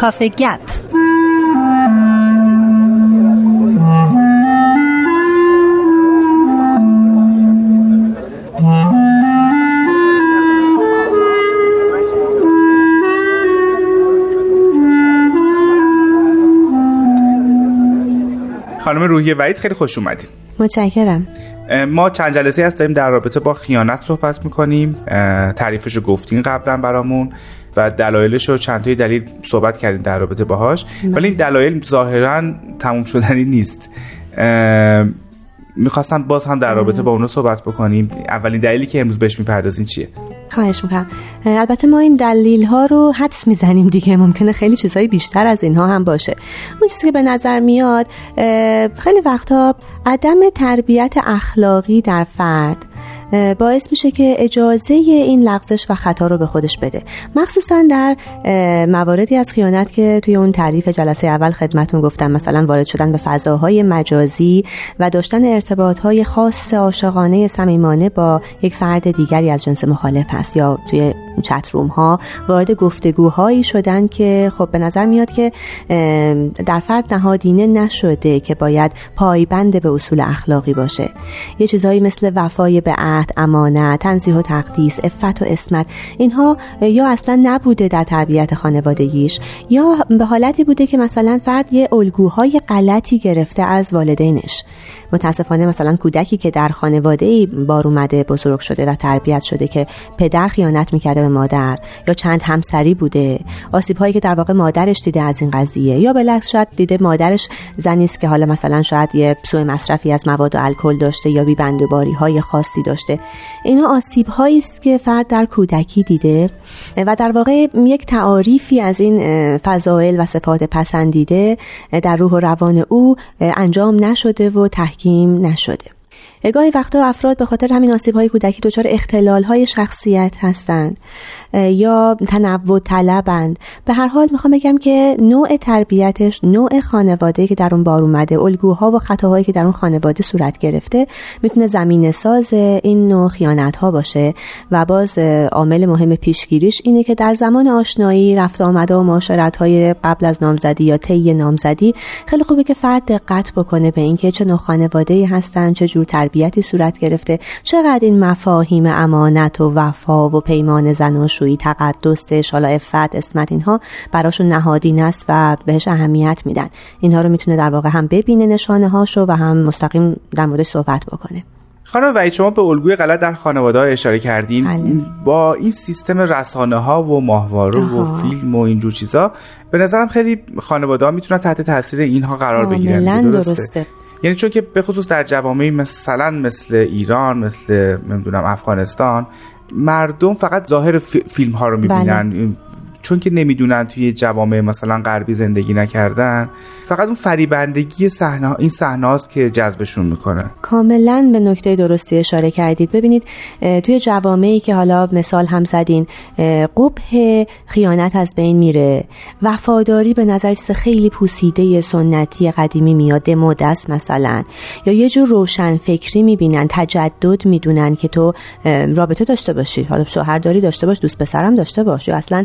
کافه گپ. خانم روحی وعید خیلی خوش اومدید متشکرم. ما چند جلسه هست داریم در رابطه با خیانت صحبت می‌کنیم تعریفش رو گفتین قبلا برامون و دلایلش رو چند تای دلیل صحبت کردیم در رابطه باهاش. ولی این دلایل ظاهرا تموم شدنی نیست. می‌خواستم باز هم در رابطه با اونو صحبت بکنیم. اولین دلیلی که امروز بهش می‌پردازین چیه؟ خواهش می‌کنم. البته ما این دلیل ها رو حدس می‌زنیم دیگه. ممکنه خیلی چیزهای بیشتر از اینها هم باشه. اون چیزی که به نظر میاد خیلی وقتا عدم تربیت اخلاقی در فرد باعث میشه که اجازه این لغزش و خطا رو به خودش بده. مخصوصا در مواردی از خیانت که توی اون تعریف جلسه اول خدمتون گفتم مثلا وارد شدن به فضاهای مجازی و داشتن ارتباطهای خاص عاشقانه صمیمانه با یک فرد دیگری از جنس مخالف هست یا توی چت روم ها وارد گفتگوهایی شدن که خب به نظر میاد که در فرد نهادینه نشده که باید پایبند به اصول اخلاقی باشه. یه چیزهایی مثل وفای به عهد امانت تنزیه و تقدیس افت و اسمت اینها یا اصلا نبوده در تربیت خانوادگیش یا به حالتی بوده که مثلا فرد یه الگوهای غلطی گرفته از والدینش. متاسفانه مثلا کودکی که در خانواده ای بار اومده بزرگ شده و تربیت شده که پدر خیانت می‌کرده به مادر یا چند همسری بوده آسیب هایی که در واقع مادرش دیده از این قضیه یا بالعکس شاید دیده مادرش زنی است که حالا مثلا شاید یه سوء مصرفی از مواد و الکل داشته یا بی های خاصی داشته. اینا آسیب هایی است که فرد در کودکی دیده و در واقع یک تعاریفی از این فضائل و صفات پسندیده در روح و روان او انجام نشده و تحکیم نشده. گاهی وقتا افراد به خاطر همین آسیب های کودکی دچار اختلال های شخصیت هستند یا تنوع طلبند. به هر حال می‌خوام بگم که نوع تربیتش نوع خانواده که در اون بار اومده الگوها و خطاهایی که در اون خانواده صورت گرفته می‌تونه زمین ساز این نوع خیانت ها باشه. و باز عامل مهم پیشگیریش اینه که در زمان آشنایی رفت آمده و معاشرت های قبل از نامزدی یا طی نامزدی خیلی خوبه که فرد دقت بکنه به اینکه چه نوع خانواده هستن چه جور تربیتی صورت گرفته. چقدر این مفاهیم امانت و وفا و پیمان زناشویی تقدسش حالا افت اسمت اینها براشون نهادین است و بهش اهمیت میدن. اینها رو می‌تونه در واقع هم ببینه نشانه هاشو و هم مستقیم در موردش صحبت بکنه. خانم وحید شما به الگوی غلط در خانواده ها اشاره کردین. بله. با این سیستم رسانه ها و ماهواره و فیلم و اینجور چیزا به نظرم خیلی خانواده ها می‌تونن تحت تاثیر اینها قرار بگیرن درسته. درسته. یعنی چون که به خصوص در جوامعی مثلا مثل ایران مثل نمی‌دونم افغانستان مردم فقط ظاهر فیلم ها رو می‌بینن بله. چون که نمی‌دونن توی جوامع مثلا غربی زندگی نکردن فقط اون فریبندگی صحنه این صحنه که جذبشون می‌کنه. کاملا به نکته درستی اشاره کردید. ببینید توی جوامعی که حالا مثال هم زدین قبه خیانت از بین میره. وفاداری به نظر چیز خیلی پوسیده سنتی قدیمی میاد دمودست مثلا. یا یه جور روشن فکری می‌بینن تجدد می‌دونن که تو رابطه داشته باشی. حالا شوهر داری داشته باش دوست پسرم داشته باش. یا اصلا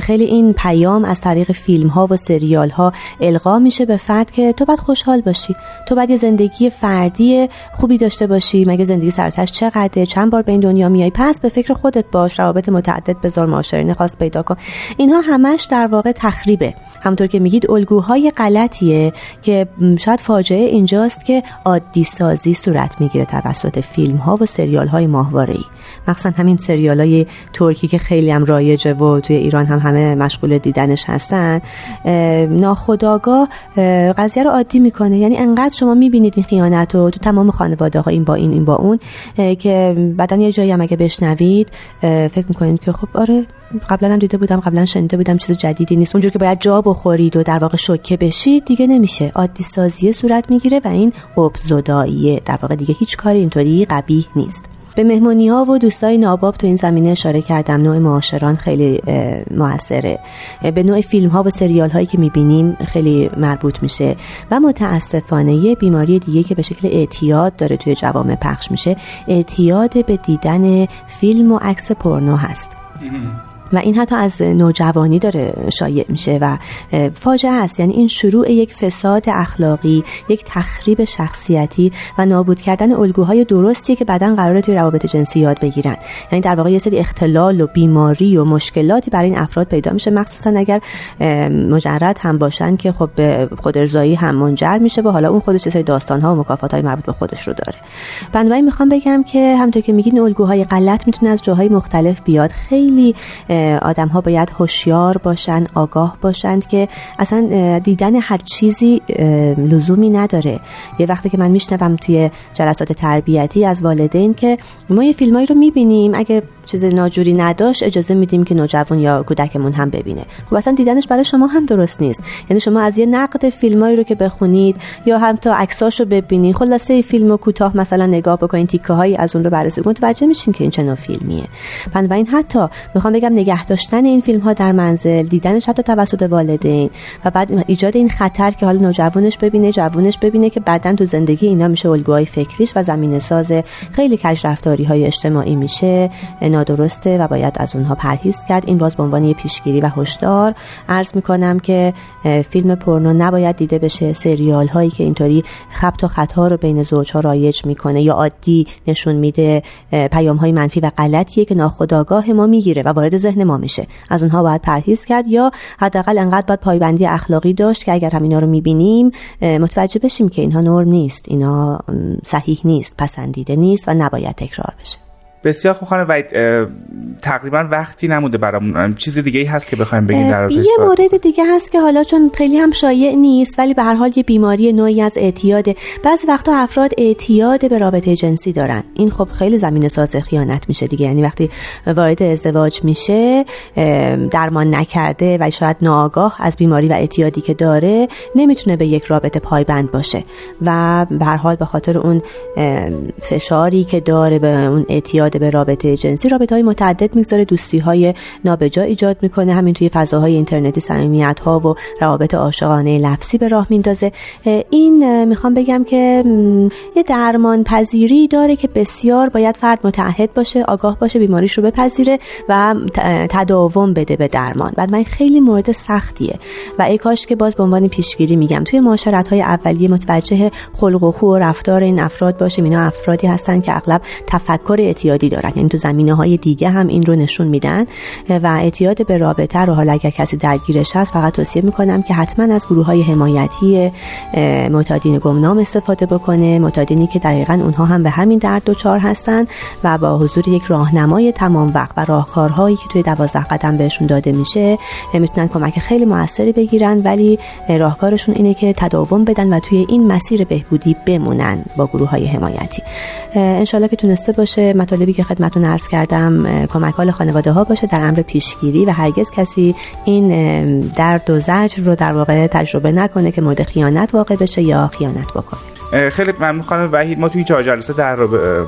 خیلی این پیام از طریق فیلم ها و سریال ها القا میشه به فرد که تو باید خوشحال باشی. تو باید یه زندگی فردی خوبی داشته باشی. مگه زندگی سرتش چقدره؟ چند بار به این دنیا میای؟ پس به فکر خودت باش. روابط متعدد بذار. معاشرین خاص پیدا کن. اینها همش در واقع تخریبه. همونطور که میگید الگوهای غلطیه که شاید فاجعه اینجاست که عادی سازی صورت می‌گیره توسط فیلم ها و سریال های ماهواره ای مخصوصا همین سریال های ترکی که خیلی هم رایجه و توی ایران هم همه مشغول دیدنش هستن. ناخداگاه قضیه رو عادی می‌کنه. یعنی انقدر شما می‌بینید این خیانت رو تو تمام خانواده ها این با این این با اون که بعدا یه جایی هم اگه بشنوید فکر می‌کنید که خب آره قبلا هم دیده بودم قبلا شنیده بودم چیز جدیدی نیست. اونجور که باید جا بخورید و در واقع شوکه بشید دیگه نمیشه. عادی سازیه صورت می‌گیره و این قبزداییه در واقع دیگه هیچ کاری اینطوری قبیح نیست. به مهمونی ها و دوستای ناباب تو این زمینه اشاره کردم. نوع معاشران خیلی موثره. به نوع فیلم ها و سریال هایی که می‌بینیم خیلی مربوط میشه و متاسفانه یه بیماری دیگه که به شکل اعتیاد داره توی جوامع پخش میشه اعتیاد به دیدن فیلم و عکس پورنو هست. و این حتی از نوجوانی داره شایع میشه و فاجعه است. یعنی این شروع یک فساد اخلاقی یک تخریب شخصیتی و نابود کردن الگوهای درستیه که بعدا قراره توی روابط جنسی یاد بگیرن. یعنی در واقع یه سری اختلال و بیماری و مشکلاتی برای این افراد پیدا میشه. مخصوصا اگر مجرد هم باشن که خب به خودارضایی هم منجر میشه و حالا اون خودش سری داستان ها و مکافات های مربوط به خودش رو داره. بنابراین می‌خوام بگم که همونطور که میگین الگوهای غلط می‌تونه از جاهای مختلف بیاد. خیلی آدم ها باید هوشیار باشن آگاه باشند که اصلا دیدن هر چیزی لزومی نداره. یه وقتی که من میشنوم توی جلسات تربیتی از والدین که ما یه فیلمایی رو می‌بینیم اگه چیز ناجوری نداشت اجازه میدیم که نوجوان یا کودکمون هم ببینه. خب اصلا دیدنش برای شما هم درست نیست. یعنی شما از یه نقد فیلمایی رو که بخونید یا هم تا عکساشو ببینید خلاصه فیلم کوتاه مثلا نگاه بکنید تیکه هایی از اون رو بررسی کنید متوجه میشین که این چه نوع فیلمیه. بنابراین حتی می‌خوام بگم نگه داشتن این فیلم ها در منزل دیدنش حتی توسط والدین و بعد ایجاد این خطر که حالا نوجوانش ببینه جوونش ببینه که بعدا تو زندگی اینا میشه الگوهای فکریش و زمینه ساز خیلی کج رفتاری های اجتماعی میشه. نادرسته و باید از اونها پرهیز کرد. این باز به عنوان یه پیشگیری و هشدار عرض می‌کنم که فیلم پورنو نباید دیده بشه. سریال هایی که اینطوری خبت و خطا رو بین زوجها رایج می‌کنه یا عادی نشون میده پیام های منفی و غلطیه که ناخودآگاه ما می‌گیره و وارد ذهن ما میشه. از اونها باید پرهیز کرد یا حداقل انقدر باید پایبندی اخلاقی داشت که اگر هم اینا رو می‌بینیم متوجه بشیم که اینها نرم نیست اینا صحیح نیست پسندیده نیست و نباید تکرار بشه. بسیار خوب خانم وید تقریبا وقتی نموده برامون چیز دیگه ای هست که بخوایم بگیم در یه مورد دیگه هست که حالا چون خیلی هم شایع نیست ولی به هر حال یه بیماری نوعی از اعتیاده. بعضی وقتا افراد اعتیاد به رابطه جنسی دارن. این خب خیلی زمین ساز خیانت میشه دیگه. یعنی وقتی وارد ازدواج میشه درمان نکرده و شاید ناآگاه از بیماری و اعتیادی که داره نمی‌تونه به یک رابطه پایبند باشه. و به هر حال به خاطر اون فشاری که داره به اون اعتیاد به رابطه جنسی رابطه های متعدد می‌گذاره دوستی های نابجا ایجاد می‌کنه. همین توی فضاهای اینترنتی صمیمیت ها و روابط عاشقانه لفظی به راه میندازه. این می‌خوام بگم که یه درمان پذیری داره که بسیار باید فرد متعهد باشه آگاه باشه بیماریش رو بپذیره و تداوم بده به درمان. بعد من خیلی مورد سختیه و ای کاش که باز به عنوان پیشگیری میگم. توی معاشرت های اولیه متوجه خلق و خو و رفتار این افراد باشه اینا افرادی هستن که اغلب تفکر اعتیادی دارن. یعنی تو زمینه های دیگه هم این رو نشون میدن. و اعتیاد به رابطه رو حالا اگر کسی درگیرش هست فقط توصیه می‌کنم که حتما از گروه های حمایتی معتادین گمنام استفاده بکنه. معتادینی که دقیقا اونها هم به همین درد دچار هستن و با حضور یک راهنمای تمام وقت و راهکارهایی که توی دوازده قدم بهشون داده میشه می‌تونن کمک خیلی موثری بگیرن ولی راهکارشون اینه که تداوم بدن و توی این مسیر بهبودی بمونن با گروه های حمایتی انشالله که تونسته باشه. مطالبی که خدمتون عرض کردم کمک حال خانواده ها باشه در امر پیشگیری و هرگز کسی این درد و زجر رو در واقع تجربه نکنه که مورد خیانت واقع بشه یا خیانت بکنه. خیلی ممنون خانم وحید. ما توی چهار جلسه در,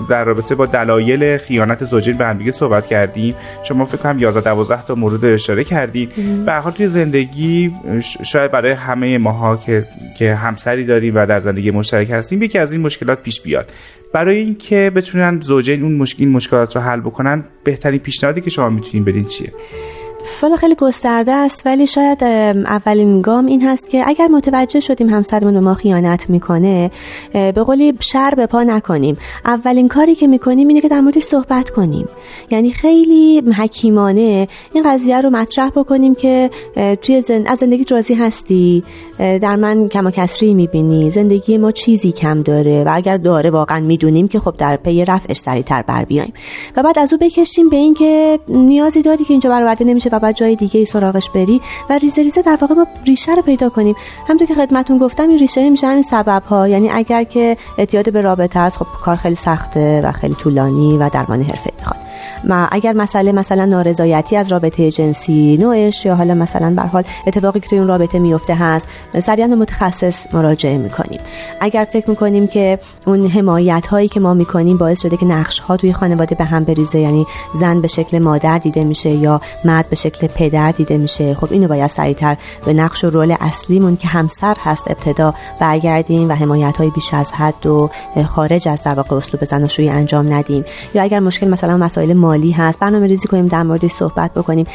در رابطه با دلایل خیانت زوجین به هم صحبت کردیم. شما فکر کنم 11 12 تا مورد اشاره کردید به حال توی زندگی شاید برای همه ماها که که همسری داریم و در زندگی مشترک هستیم یکی از این مشکلات پیش بیاد. برای اینکه بتونن زوجین اون مشکل این مشکلات رو حل بکنن بهترین پیشنهادی که شما می‌تونین بدین چیه؟ والا خیلی گسترده است ولی شاید اولین گام این هست که اگر متوجه شدیم همسرمون به ما خیانت می‌کنه به قولی شر به پا نکنیم. اولین کاری که می‌کنیم اینه که در موردش صحبت کنیم. یعنی خیلی حکیمانه این قضیه رو مطرح بکنیم که توی زن... از زندگی راضی هستی در من کما کسری می‌بینی زندگی ما چیزی کم داره و اگر داره واقعا می‌دونیم که خب در پی رفعش سریعتر بر بیایم. و بعد از او بکشیم به اینکه نیازی داری که اینجا برآورده نمیشه و بعد جای دیگه ای سراغش بری و ریزه ریزه در واقع ما ریشه رو پیدا کنیم. همونطور که خدمتون گفتم این ریشه میشه همین سبب ها یعنی اگر که اعتیاد به رابطه است خب کار خیلی سخته و خیلی طولانی و درمان حرفه می‌خواد. ما اگر مسئله مثلا نارضایتی از رابطه جنسی نوعش یا حالا مثلا به حال اتفاقی که توی اون رابطه میفته هست سریعا به متخصص مراجعه می‌کنیم. اگر فکر می‌کنیم که اون حمایت هایی که ما می‌کنیم باعث شده که نقش ها توی خانواده به هم بریزه یعنی زن به شکل مادر دیده میشه یا مرد به شکل پدر دیده میشه خب اینو باید سریعتر به نقش و رول اصلیمون که همسر هست ابتدا برگردیم و حمایت های بیش از حد و خارج از در واقع اسلوب زناشویی انجام ندیم. یا اگر مشکل مثلا مسائل مالی هست. برنامه ریزی کنیم در موردش صحبت بکنیم.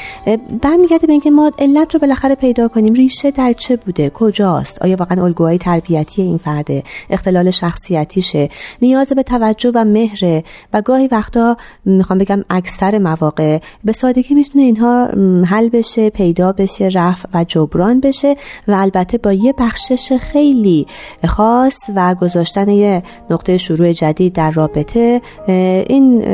برمیگرده به اینکه ما علت رو بالاخره پیدا کنیم. ریشه در چه بوده؟ کجاست؟ آیا واقعا الگوهای تربیتی این فرده اختلال شخصیتیشه؟ نیاز به توجه و مهره؟ و گاهی وقتا می‌خوام بگم اکثر مواقع به سادگی می‌تونه اینها حل بشه پیدا بشه رفع و جبران بشه و البته با یه بخشش خیلی خاص و گذاشتن یه نقطه شروع جدید در رابطه این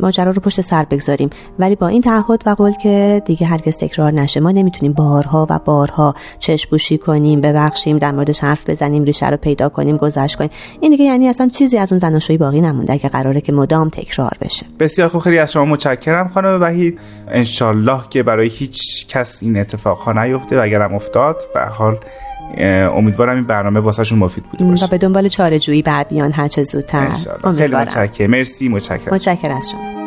ماجرا رو پشت سر بگذاریم. ولی با این تعهد و قول که دیگه هرگز تکرار نشه ما نمی‌تونیم بارها و بارها چشپوشی کنیم ببخشیم در موردش حرف بزنیم ریشه رو پیدا کنیم گذشت کنیم. این دیگه یعنی اصلا چیزی از اون زناشویی باقی نمونده که قراره که مدام تکرار بشه. بسیار خوب. خیلی از شما متشکرم خانم وحید. انشالله که برای هیچ کس این اتفاق ها نیفته و اگرم افتاد به حال امیدوارم این برنامه واسهشون مفید بوده باشه. و به دنبال چاره جویی بر بیان هر چه زودتر. خیلی متشکرم. مرسی. متشکرم. متشکرم از شما.